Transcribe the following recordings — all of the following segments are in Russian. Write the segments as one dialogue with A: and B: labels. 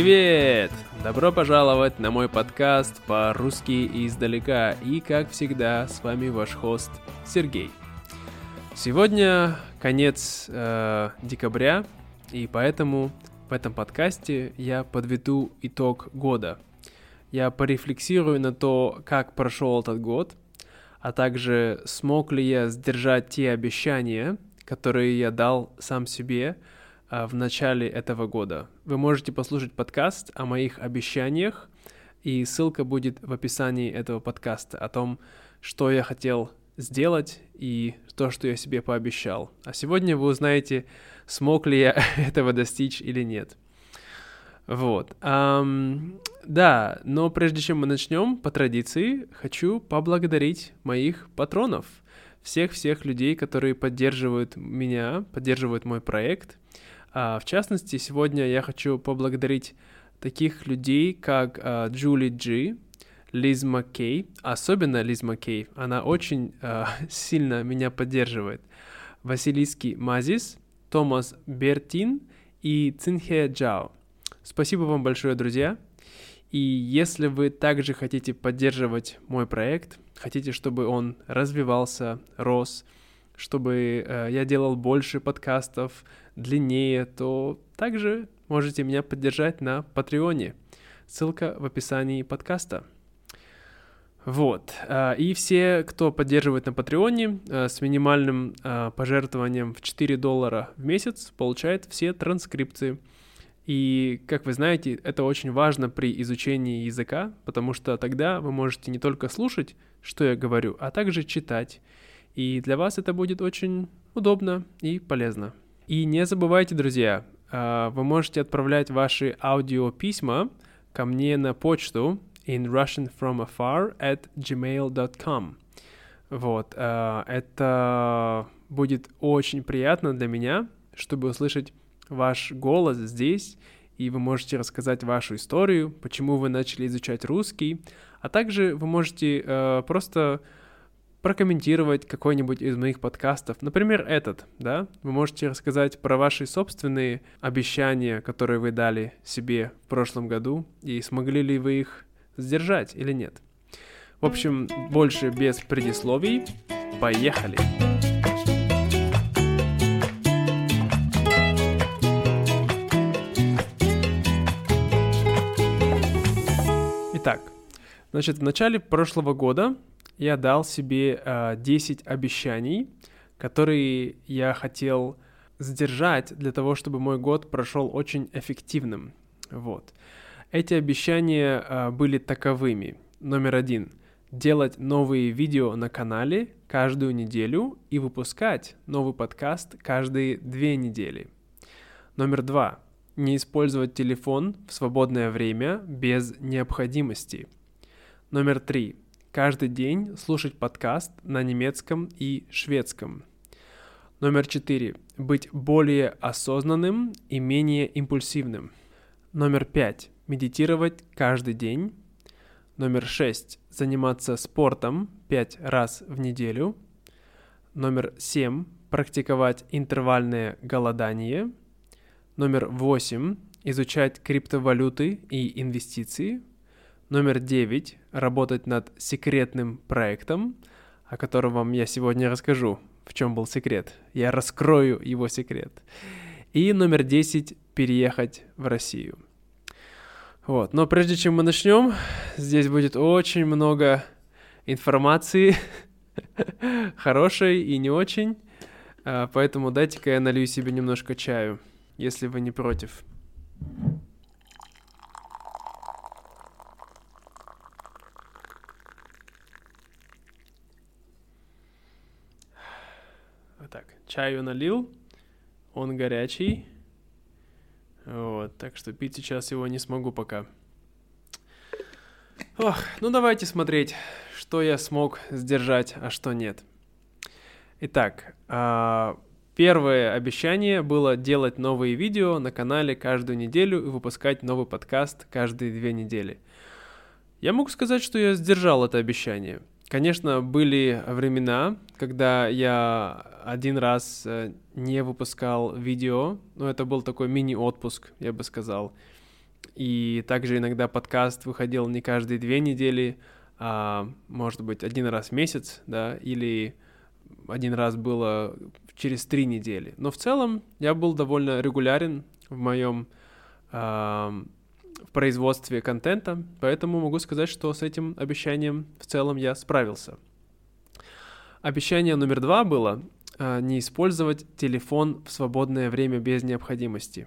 A: Привет! Добро пожаловать на мой подкаст по-русски издалека. И, как всегда, с вами ваш хост Сергей. Сегодня конец э, декабря, и поэтому в этом подкасте я подведу итог года. Я порефлексирую на то, как прошел этот год, а также смог ли я сдержать те обещания, которые я дал сам себе – в начале этого года. Вы можете послушать подкаст о моих обещаниях, и ссылка будет в описании этого подкаста о том, что я хотел сделать и то, что я себе пообещал. А сегодня вы узнаете, смог ли я этого достичь или нет. Вот. Um, да, но прежде чем мы начнем, по традиции, хочу поблагодарить моих патронов, всех-всех людей, которые поддерживают меня, поддерживают мой проект. А, в частности, сегодня я хочу поблагодарить таких людей, как а, Джули Джи, Лиз Маккей, особенно Лиз Маккей, она очень э, сильно меня поддерживает. Василийский Мазис, Томас Бертин и Цинхе Джао. Спасибо вам большое, друзья. И если вы также хотите поддерживать мой проект, хотите, чтобы он развивался, рос, чтобы э, я делал больше подкастов, длиннее, то также можете меня поддержать на Патреоне. Ссылка в описании подкаста. Вот. Э, и все, кто поддерживает на Патреоне э, с минимальным э, пожертвованием в 4 доллара в месяц, получает все транскрипции. И, как вы знаете, это очень важно при изучении языка, потому что тогда вы можете не только слушать, что я говорю, а также читать и для вас это будет очень удобно и полезно. И не забывайте, друзья, а, вы можете отправлять ваши аудиописьма ко мне на почту in Russian from afar at gmail.com. Вот, а, это будет очень приятно для меня, чтобы услышать ваш голос здесь, и вы можете рассказать вашу историю, почему вы начали изучать русский, а также вы можете э, просто прокомментировать какой-нибудь из моих подкастов. Например, этот, да? Вы можете рассказать про ваши собственные обещания, которые вы дали себе в прошлом году, и смогли ли вы их сдержать или нет. В общем, больше без предисловий. Поехали! Итак, значит, в начале прошлого года я дал себе э, 10 обещаний, которые я хотел сдержать для того, чтобы мой год прошел очень эффективным. Вот. Эти обещания э, были таковыми. Номер один — делать новые видео на канале каждую неделю и выпускать новый подкаст каждые две недели. Номер два — не использовать телефон в свободное время без необходимости. Номер три — каждый день слушать подкаст на немецком и шведском. Номер четыре. Быть более осознанным и менее импульсивным. Номер пять. Медитировать каждый день. Номер шесть. Заниматься спортом пять раз в неделю. Номер семь. Практиковать интервальное голодание. Номер восемь. Изучать криптовалюты и инвестиции. Номер девять – работать над секретным проектом, о котором вам я сегодня расскажу, в чем был секрет. Я раскрою его секрет. И номер десять – переехать в Россию. Вот, но прежде чем мы начнем, здесь будет очень много информации, хорошей и не очень, а, поэтому дайте-ка я налью себе немножко чаю, если вы не против. Чаю налил, он горячий. Вот, так что пить сейчас его не смогу пока. Ох, ну давайте смотреть, что я смог сдержать, а что нет. Итак, а, первое обещание было делать новые видео на канале каждую неделю и выпускать новый подкаст каждые две недели. Я могу сказать, что я сдержал это обещание. Конечно, были времена, когда я один раз э, не выпускал видео, но это был такой мини-отпуск, я бы сказал. И также иногда подкаст выходил не каждые две недели, а может быть один раз в месяц, да, или один раз было через три недели. Но в целом я был довольно регулярен в моем в производстве контента, поэтому могу сказать, что с этим обещанием в целом я справился. Обещание номер два было э, не использовать телефон в свободное время без необходимости.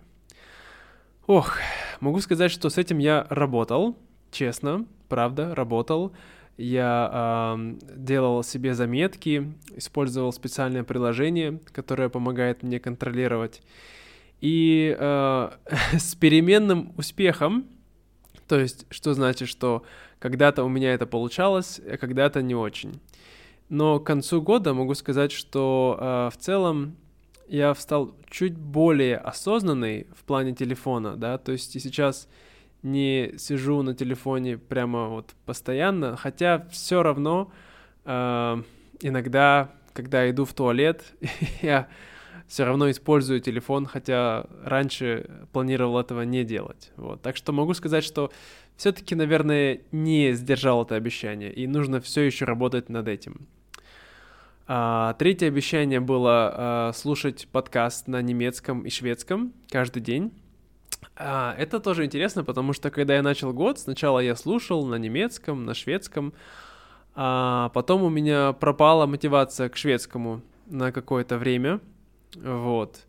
A: Ох, могу сказать, что с этим я работал, честно, правда, работал. Я э, делал себе заметки, использовал специальное приложение, которое помогает мне контролировать. И э, с переменным успехом, то есть, что значит, что когда-то у меня это получалось, а когда-то не очень. Но к концу года могу сказать, что э, в целом я стал чуть более осознанный в плане телефона, да, то есть и сейчас не сижу на телефоне прямо вот постоянно, хотя все равно э, иногда, когда иду в туалет, я все равно использую телефон, хотя раньше планировал этого не делать. Вот. Так что могу сказать, что все-таки, наверное, не сдержал это обещание, и нужно все еще работать над этим. А, третье обещание было а, слушать подкаст на немецком и шведском каждый день. А, это тоже интересно, потому что когда я начал год, сначала я слушал на немецком, на шведском, а потом у меня пропала мотивация к шведскому на какое-то время, вот.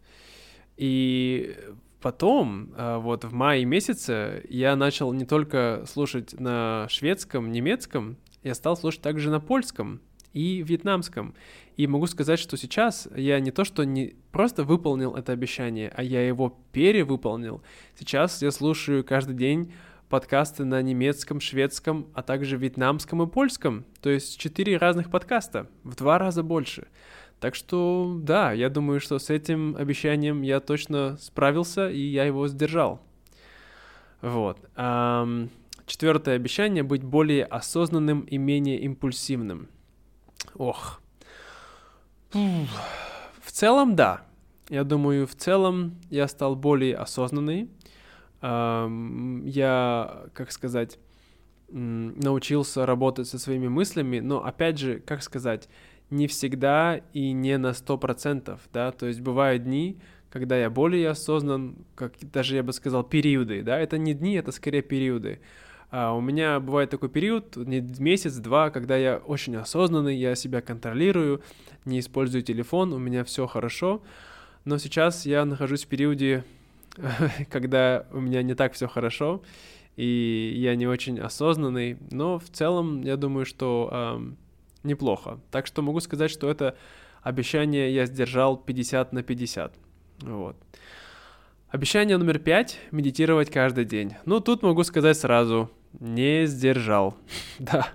A: И потом, а, вот в мае месяце, я начал не только слушать на шведском, немецком, я стал слушать также на польском и вьетнамском. И могу сказать, что сейчас я не то, что не просто выполнил это обещание, а я его перевыполнил. Сейчас я слушаю каждый день подкасты на немецком, шведском, а также вьетнамском и польском. То есть четыре разных подкаста, в два раза больше. Так что, да, я думаю, что с этим обещанием я точно справился, и я его сдержал. Вот. Четвертое обещание — быть более осознанным и менее импульсивным. Ох, в целом, да. Я думаю, в целом я стал более осознанный. Я, как сказать, научился работать со своими мыслями, но опять же, как сказать, не всегда и не на сто процентов, да, то есть бывают дни, когда я более осознан, как даже я бы сказал периоды, да, это не дни, это скорее периоды. А у меня бывает такой период, месяц-два, когда я очень осознанный, я себя контролирую, не использую телефон, у меня все хорошо. Но сейчас я нахожусь в периоде, когда у меня не так все хорошо, и я не очень осознанный, но в целом я думаю, что неплохо. Так что могу сказать, что это обещание я сдержал 50 на 50. Вот. Обещание номер пять — медитировать каждый день. Ну, тут могу сказать сразу, не сдержал. да.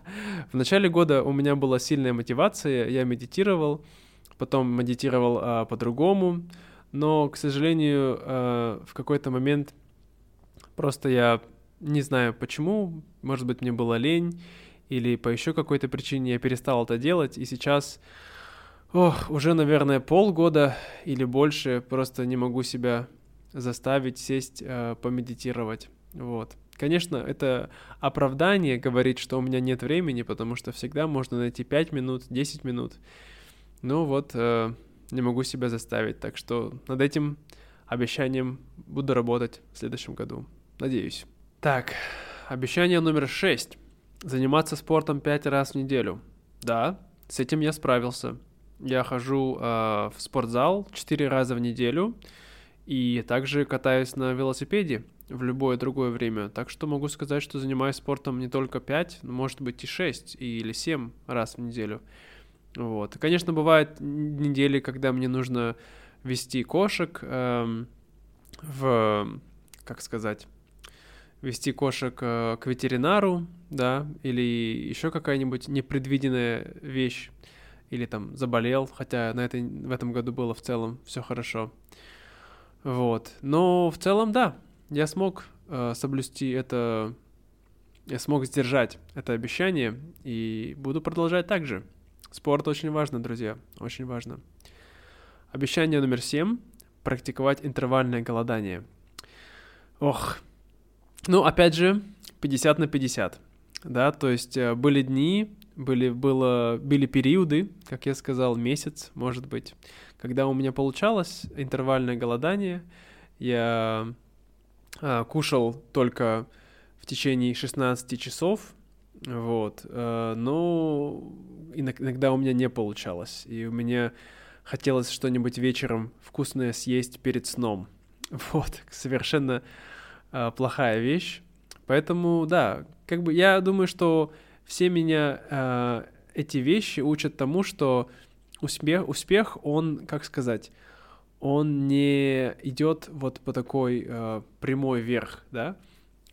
A: В начале года у меня была сильная мотивация, я медитировал, потом медитировал а, по-другому, но, к сожалению, а, в какой-то момент просто я не знаю почему, может быть, мне было лень, или по еще какой-то причине я перестал это делать, и сейчас, ох, уже, наверное, полгода или больше просто не могу себя заставить сесть, э, помедитировать, вот. Конечно, это оправдание говорить, что у меня нет времени, потому что всегда можно найти 5 минут, 10 минут. Ну вот, э, не могу себя заставить, так что над этим обещанием буду работать в следующем году. Надеюсь. Так, обещание номер 6. Заниматься спортом 5 раз в неделю. Да, с этим я справился. Я хожу э, в спортзал 4 раза в неделю и также катаюсь на велосипеде в любое другое время. Так что могу сказать, что занимаюсь спортом не только 5, но может быть и 6 или 7 раз в неделю. Вот. Конечно, бывают недели, когда мне нужно вести кошек эм, в, как сказать, вести кошек э, к ветеринару, да, или еще какая-нибудь непредвиденная вещь, или там заболел, хотя на этой, в этом году было в целом все хорошо. Вот. Но в целом, да, я смог э, соблюсти это, я смог сдержать это обещание и буду продолжать так же. Спорт очень важно, друзья, очень важно. Обещание номер семь — практиковать интервальное голодание. Ох, ну, опять же, 50 на 50, да, то есть э, были дни, были, было, были периоды, как я сказал, месяц, может быть, когда у меня получалось интервальное голодание, я а, кушал только в течение 16 часов, вот, а, но иногда у меня не получалось, и у меня хотелось что-нибудь вечером вкусное съесть перед сном. Вот, совершенно а, плохая вещь. Поэтому, да, как бы я думаю, что все меня а, эти вещи учат тому, что успех, успех, он, как сказать, он не идет вот по такой э, прямой вверх, да?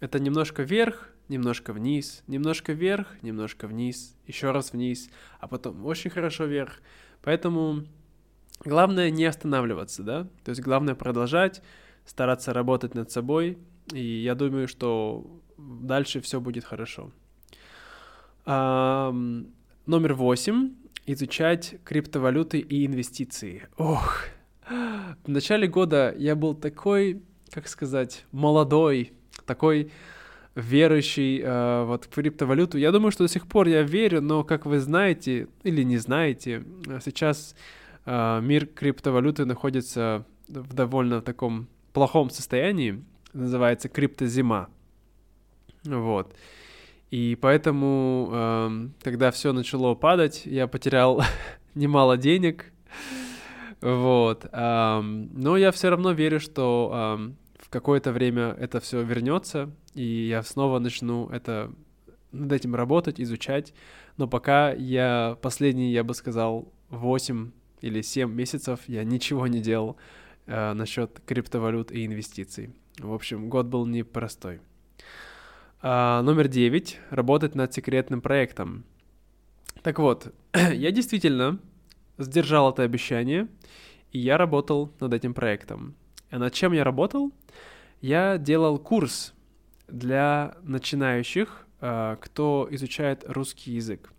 A: Это немножко вверх, немножко вниз, немножко вверх, немножко вниз, еще раз вниз, а потом очень хорошо вверх. Поэтому главное не останавливаться, да? То есть главное продолжать, стараться работать над собой, и я думаю, что дальше все будет хорошо. А, номер восемь. Изучать криптовалюты и инвестиции. Ох, в начале года я был такой, как сказать, молодой, такой верующий э, вот в криптовалюту. Я думаю, что до сих пор я верю, но, как вы знаете или не знаете, сейчас э, мир криптовалюты находится в довольно таком плохом состоянии, называется криптозима. Вот. И поэтому, э, когда все начало падать, я потерял немало денег, вот. Но я все равно верю, что в какое-то время это все вернется, и я снова начну это над этим работать, изучать. Но пока я последние, я бы сказал, 8 или 7 месяцев я ничего не делал э, насчет криптовалют и инвестиций. В общем, год был непростой. А, номер 9. Работать над секретным проектом. Так вот, я действительно сдержал это обещание, и я работал над этим проектом. А над чем я работал? Я делал курс для начинающих, а, кто изучает русский язык.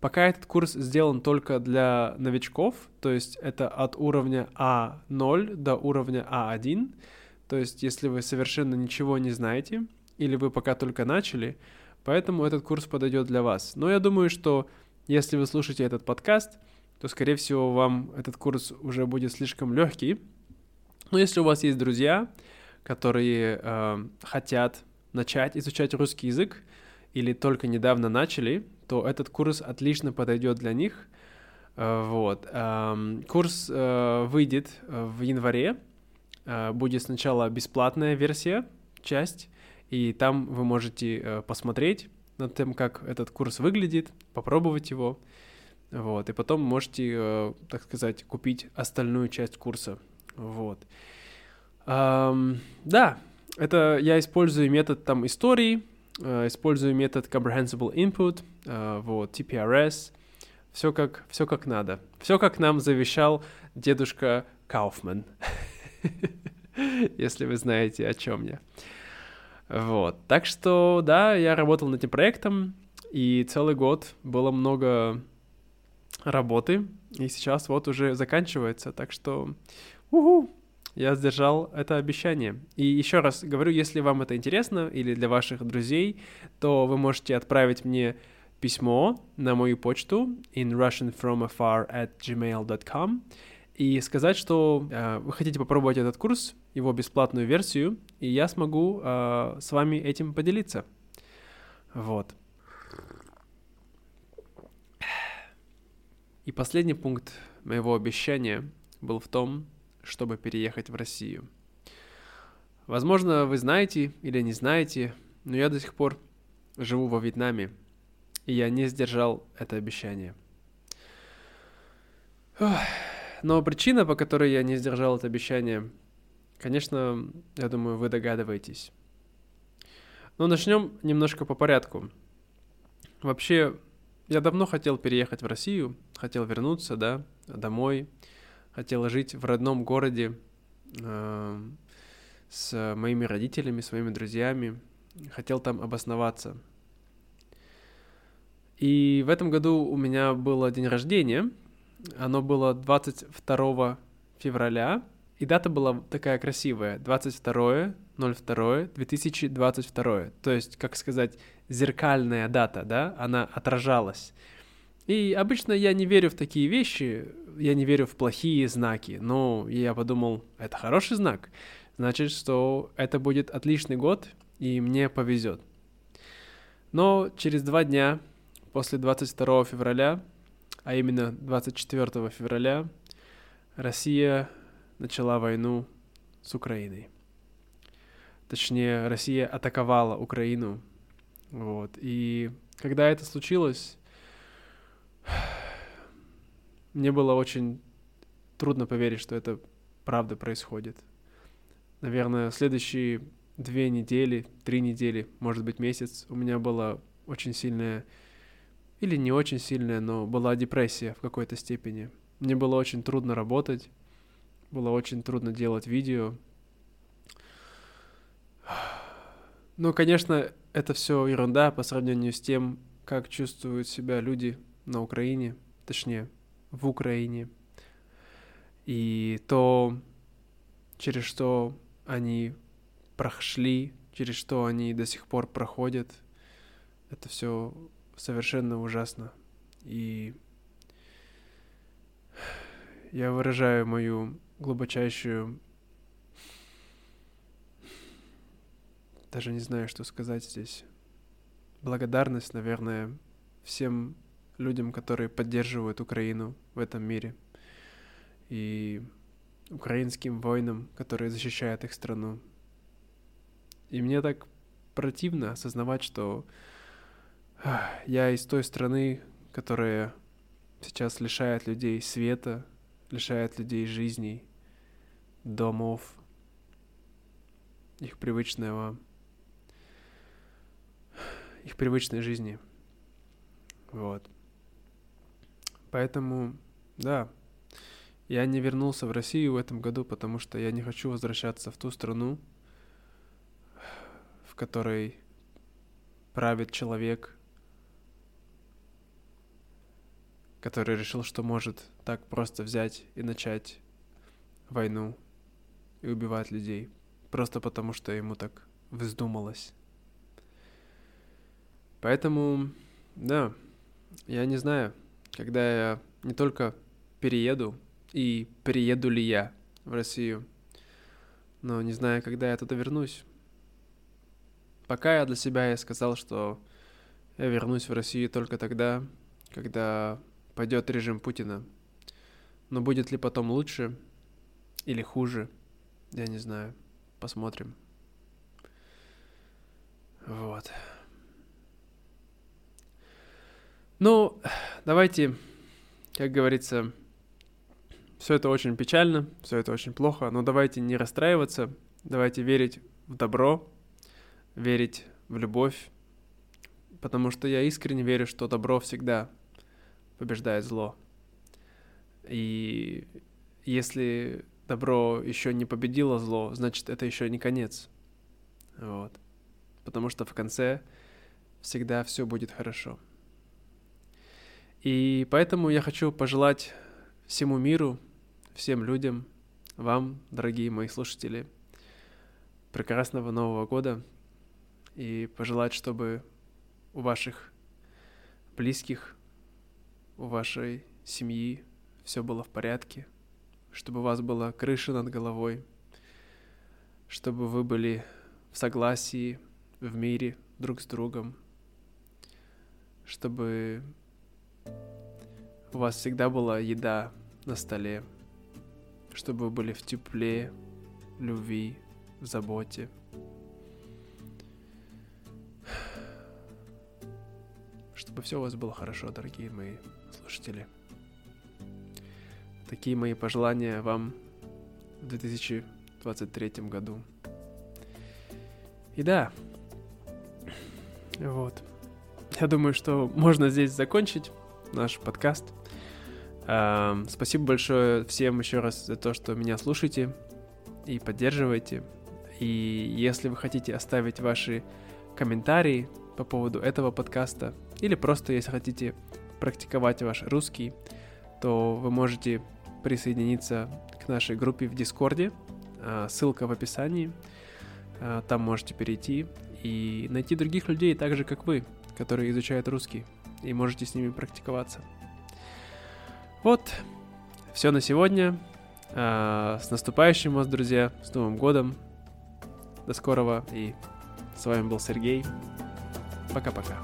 A: Пока этот курс сделан только для новичков, то есть это от уровня А0 до уровня А1, то есть если вы совершенно ничего не знаете, или вы пока только начали, поэтому этот курс подойдет для вас. Но я думаю, что если вы слушаете этот подкаст, то, скорее всего, вам этот курс уже будет слишком легкий. Но если у вас есть друзья, которые э, хотят начать изучать русский язык или только недавно начали, то этот курс отлично подойдет для них. Э, вот. Э, курс э, выйдет в январе. Э, будет сначала бесплатная версия, часть, и там вы можете э, посмотреть над тем, как этот курс выглядит, попробовать его. Вот, и потом можете, э, так сказать, купить остальную часть курса. Вот. Да, это я использую метод там истории, uh, использую метод Comprehensible Input, вот, TPRS, все как, все как надо. Все как нам завещал дедушка Кауфман, если вы знаете, о чем я. Вот, так что, да, я работал над этим проектом, и целый год было много работы, и сейчас вот уже заканчивается, так что уху, я сдержал это обещание. И еще раз говорю, если вам это интересно или для ваших друзей, то вы можете отправить мне письмо на мою почту in russianfromafar at gmail.com и сказать, что э, вы хотите попробовать этот курс, его бесплатную версию, и я смогу э, с вами этим поделиться. Вот. И последний пункт моего обещания был в том, чтобы переехать в Россию. Возможно, вы знаете или не знаете, но я до сих пор живу во Вьетнаме, и я не сдержал это обещание. Но причина, по которой я не сдержал это обещание, конечно, я думаю, вы догадываетесь. Но начнем немножко по порядку. Вообще, я давно хотел переехать в Россию, хотел вернуться, да, домой, хотел жить в родном городе э, с моими родителями, своими друзьями, хотел там обосноваться. И в этом году у меня было день рождения, оно было 22 февраля, И дата была такая красивая, 22.02.2022. То есть, как сказать, зеркальная дата, да, она отражалась. И обычно я не верю в такие вещи, я не верю в плохие знаки, но я подумал, это хороший знак, значит, что это будет отличный год, и мне повезет. Но через два дня после 22 февраля, а именно 24 февраля, Россия начала войну с Украиной. Точнее, Россия атаковала Украину. Вот. И когда это случилось, мне было очень трудно поверить, что это правда происходит. Наверное, следующие две недели, три недели, может быть, месяц у меня была очень сильная, или не очень сильная, но была депрессия в какой-то степени. Мне было очень трудно работать, было очень трудно делать видео. Ну, конечно, это все ерунда по сравнению с тем, как чувствуют себя люди на Украине, точнее, в Украине. И то, через что они прошли, через что они до сих пор проходят, это все совершенно ужасно. И я выражаю мою глубочайшую... Даже не знаю, что сказать здесь. Благодарность, наверное, всем людям, которые поддерживают Украину в этом мире. И украинским воинам, которые защищают их страну. И мне так противно осознавать, что я из той страны, которая сейчас лишает людей света, лишает людей жизней, домов, их привычного, их привычной жизни. Вот. Поэтому, да, я не вернулся в Россию в этом году, потому что я не хочу возвращаться в ту страну, в которой правит человек, который решил, что может так просто взять и начать войну и убивать людей, просто потому что ему так вздумалось. Поэтому, да, я не знаю, когда я не только перееду, и перееду ли я в Россию, но не знаю, когда я туда вернусь. Пока я для себя я сказал, что я вернусь в Россию только тогда, когда пойдет режим Путина. Но будет ли потом лучше или хуже, я не знаю. Посмотрим. Вот. Ну, давайте, как говорится, все это очень печально, все это очень плохо, но давайте не расстраиваться, давайте верить в добро, верить в любовь, потому что я искренне верю, что добро всегда побеждает зло. И если добро еще не победило зло, значит это еще не конец. Вот. Потому что в конце всегда все будет хорошо. И поэтому я хочу пожелать всему миру, всем людям, вам, дорогие мои слушатели, прекрасного Нового года и пожелать, чтобы у ваших близких, у вашей семьи все было в порядке, чтобы у вас была крыша над головой, чтобы вы были в согласии, в мире друг с другом, чтобы у вас всегда была еда на столе, чтобы вы были в тепле, любви, в заботе. Чтобы все у вас было хорошо, дорогие мои слушатели. Такие мои пожелания вам в 2023 году. И да, вот. Я думаю, что можно здесь закончить наш подкаст. Эм, спасибо большое всем еще раз за то, что меня слушаете и поддерживаете. И если вы хотите оставить ваши комментарии по поводу этого подкаста, или просто если хотите практиковать ваш русский, то вы можете присоединиться к нашей группе в Дискорде. А, ссылка в описании. А, там можете перейти и найти других людей, так же как вы, которые изучают русский, и можете с ними практиковаться. Вот, все на сегодня. С наступающим вас, друзья, с Новым годом. До скорого, и с вами был Сергей. Пока-пока.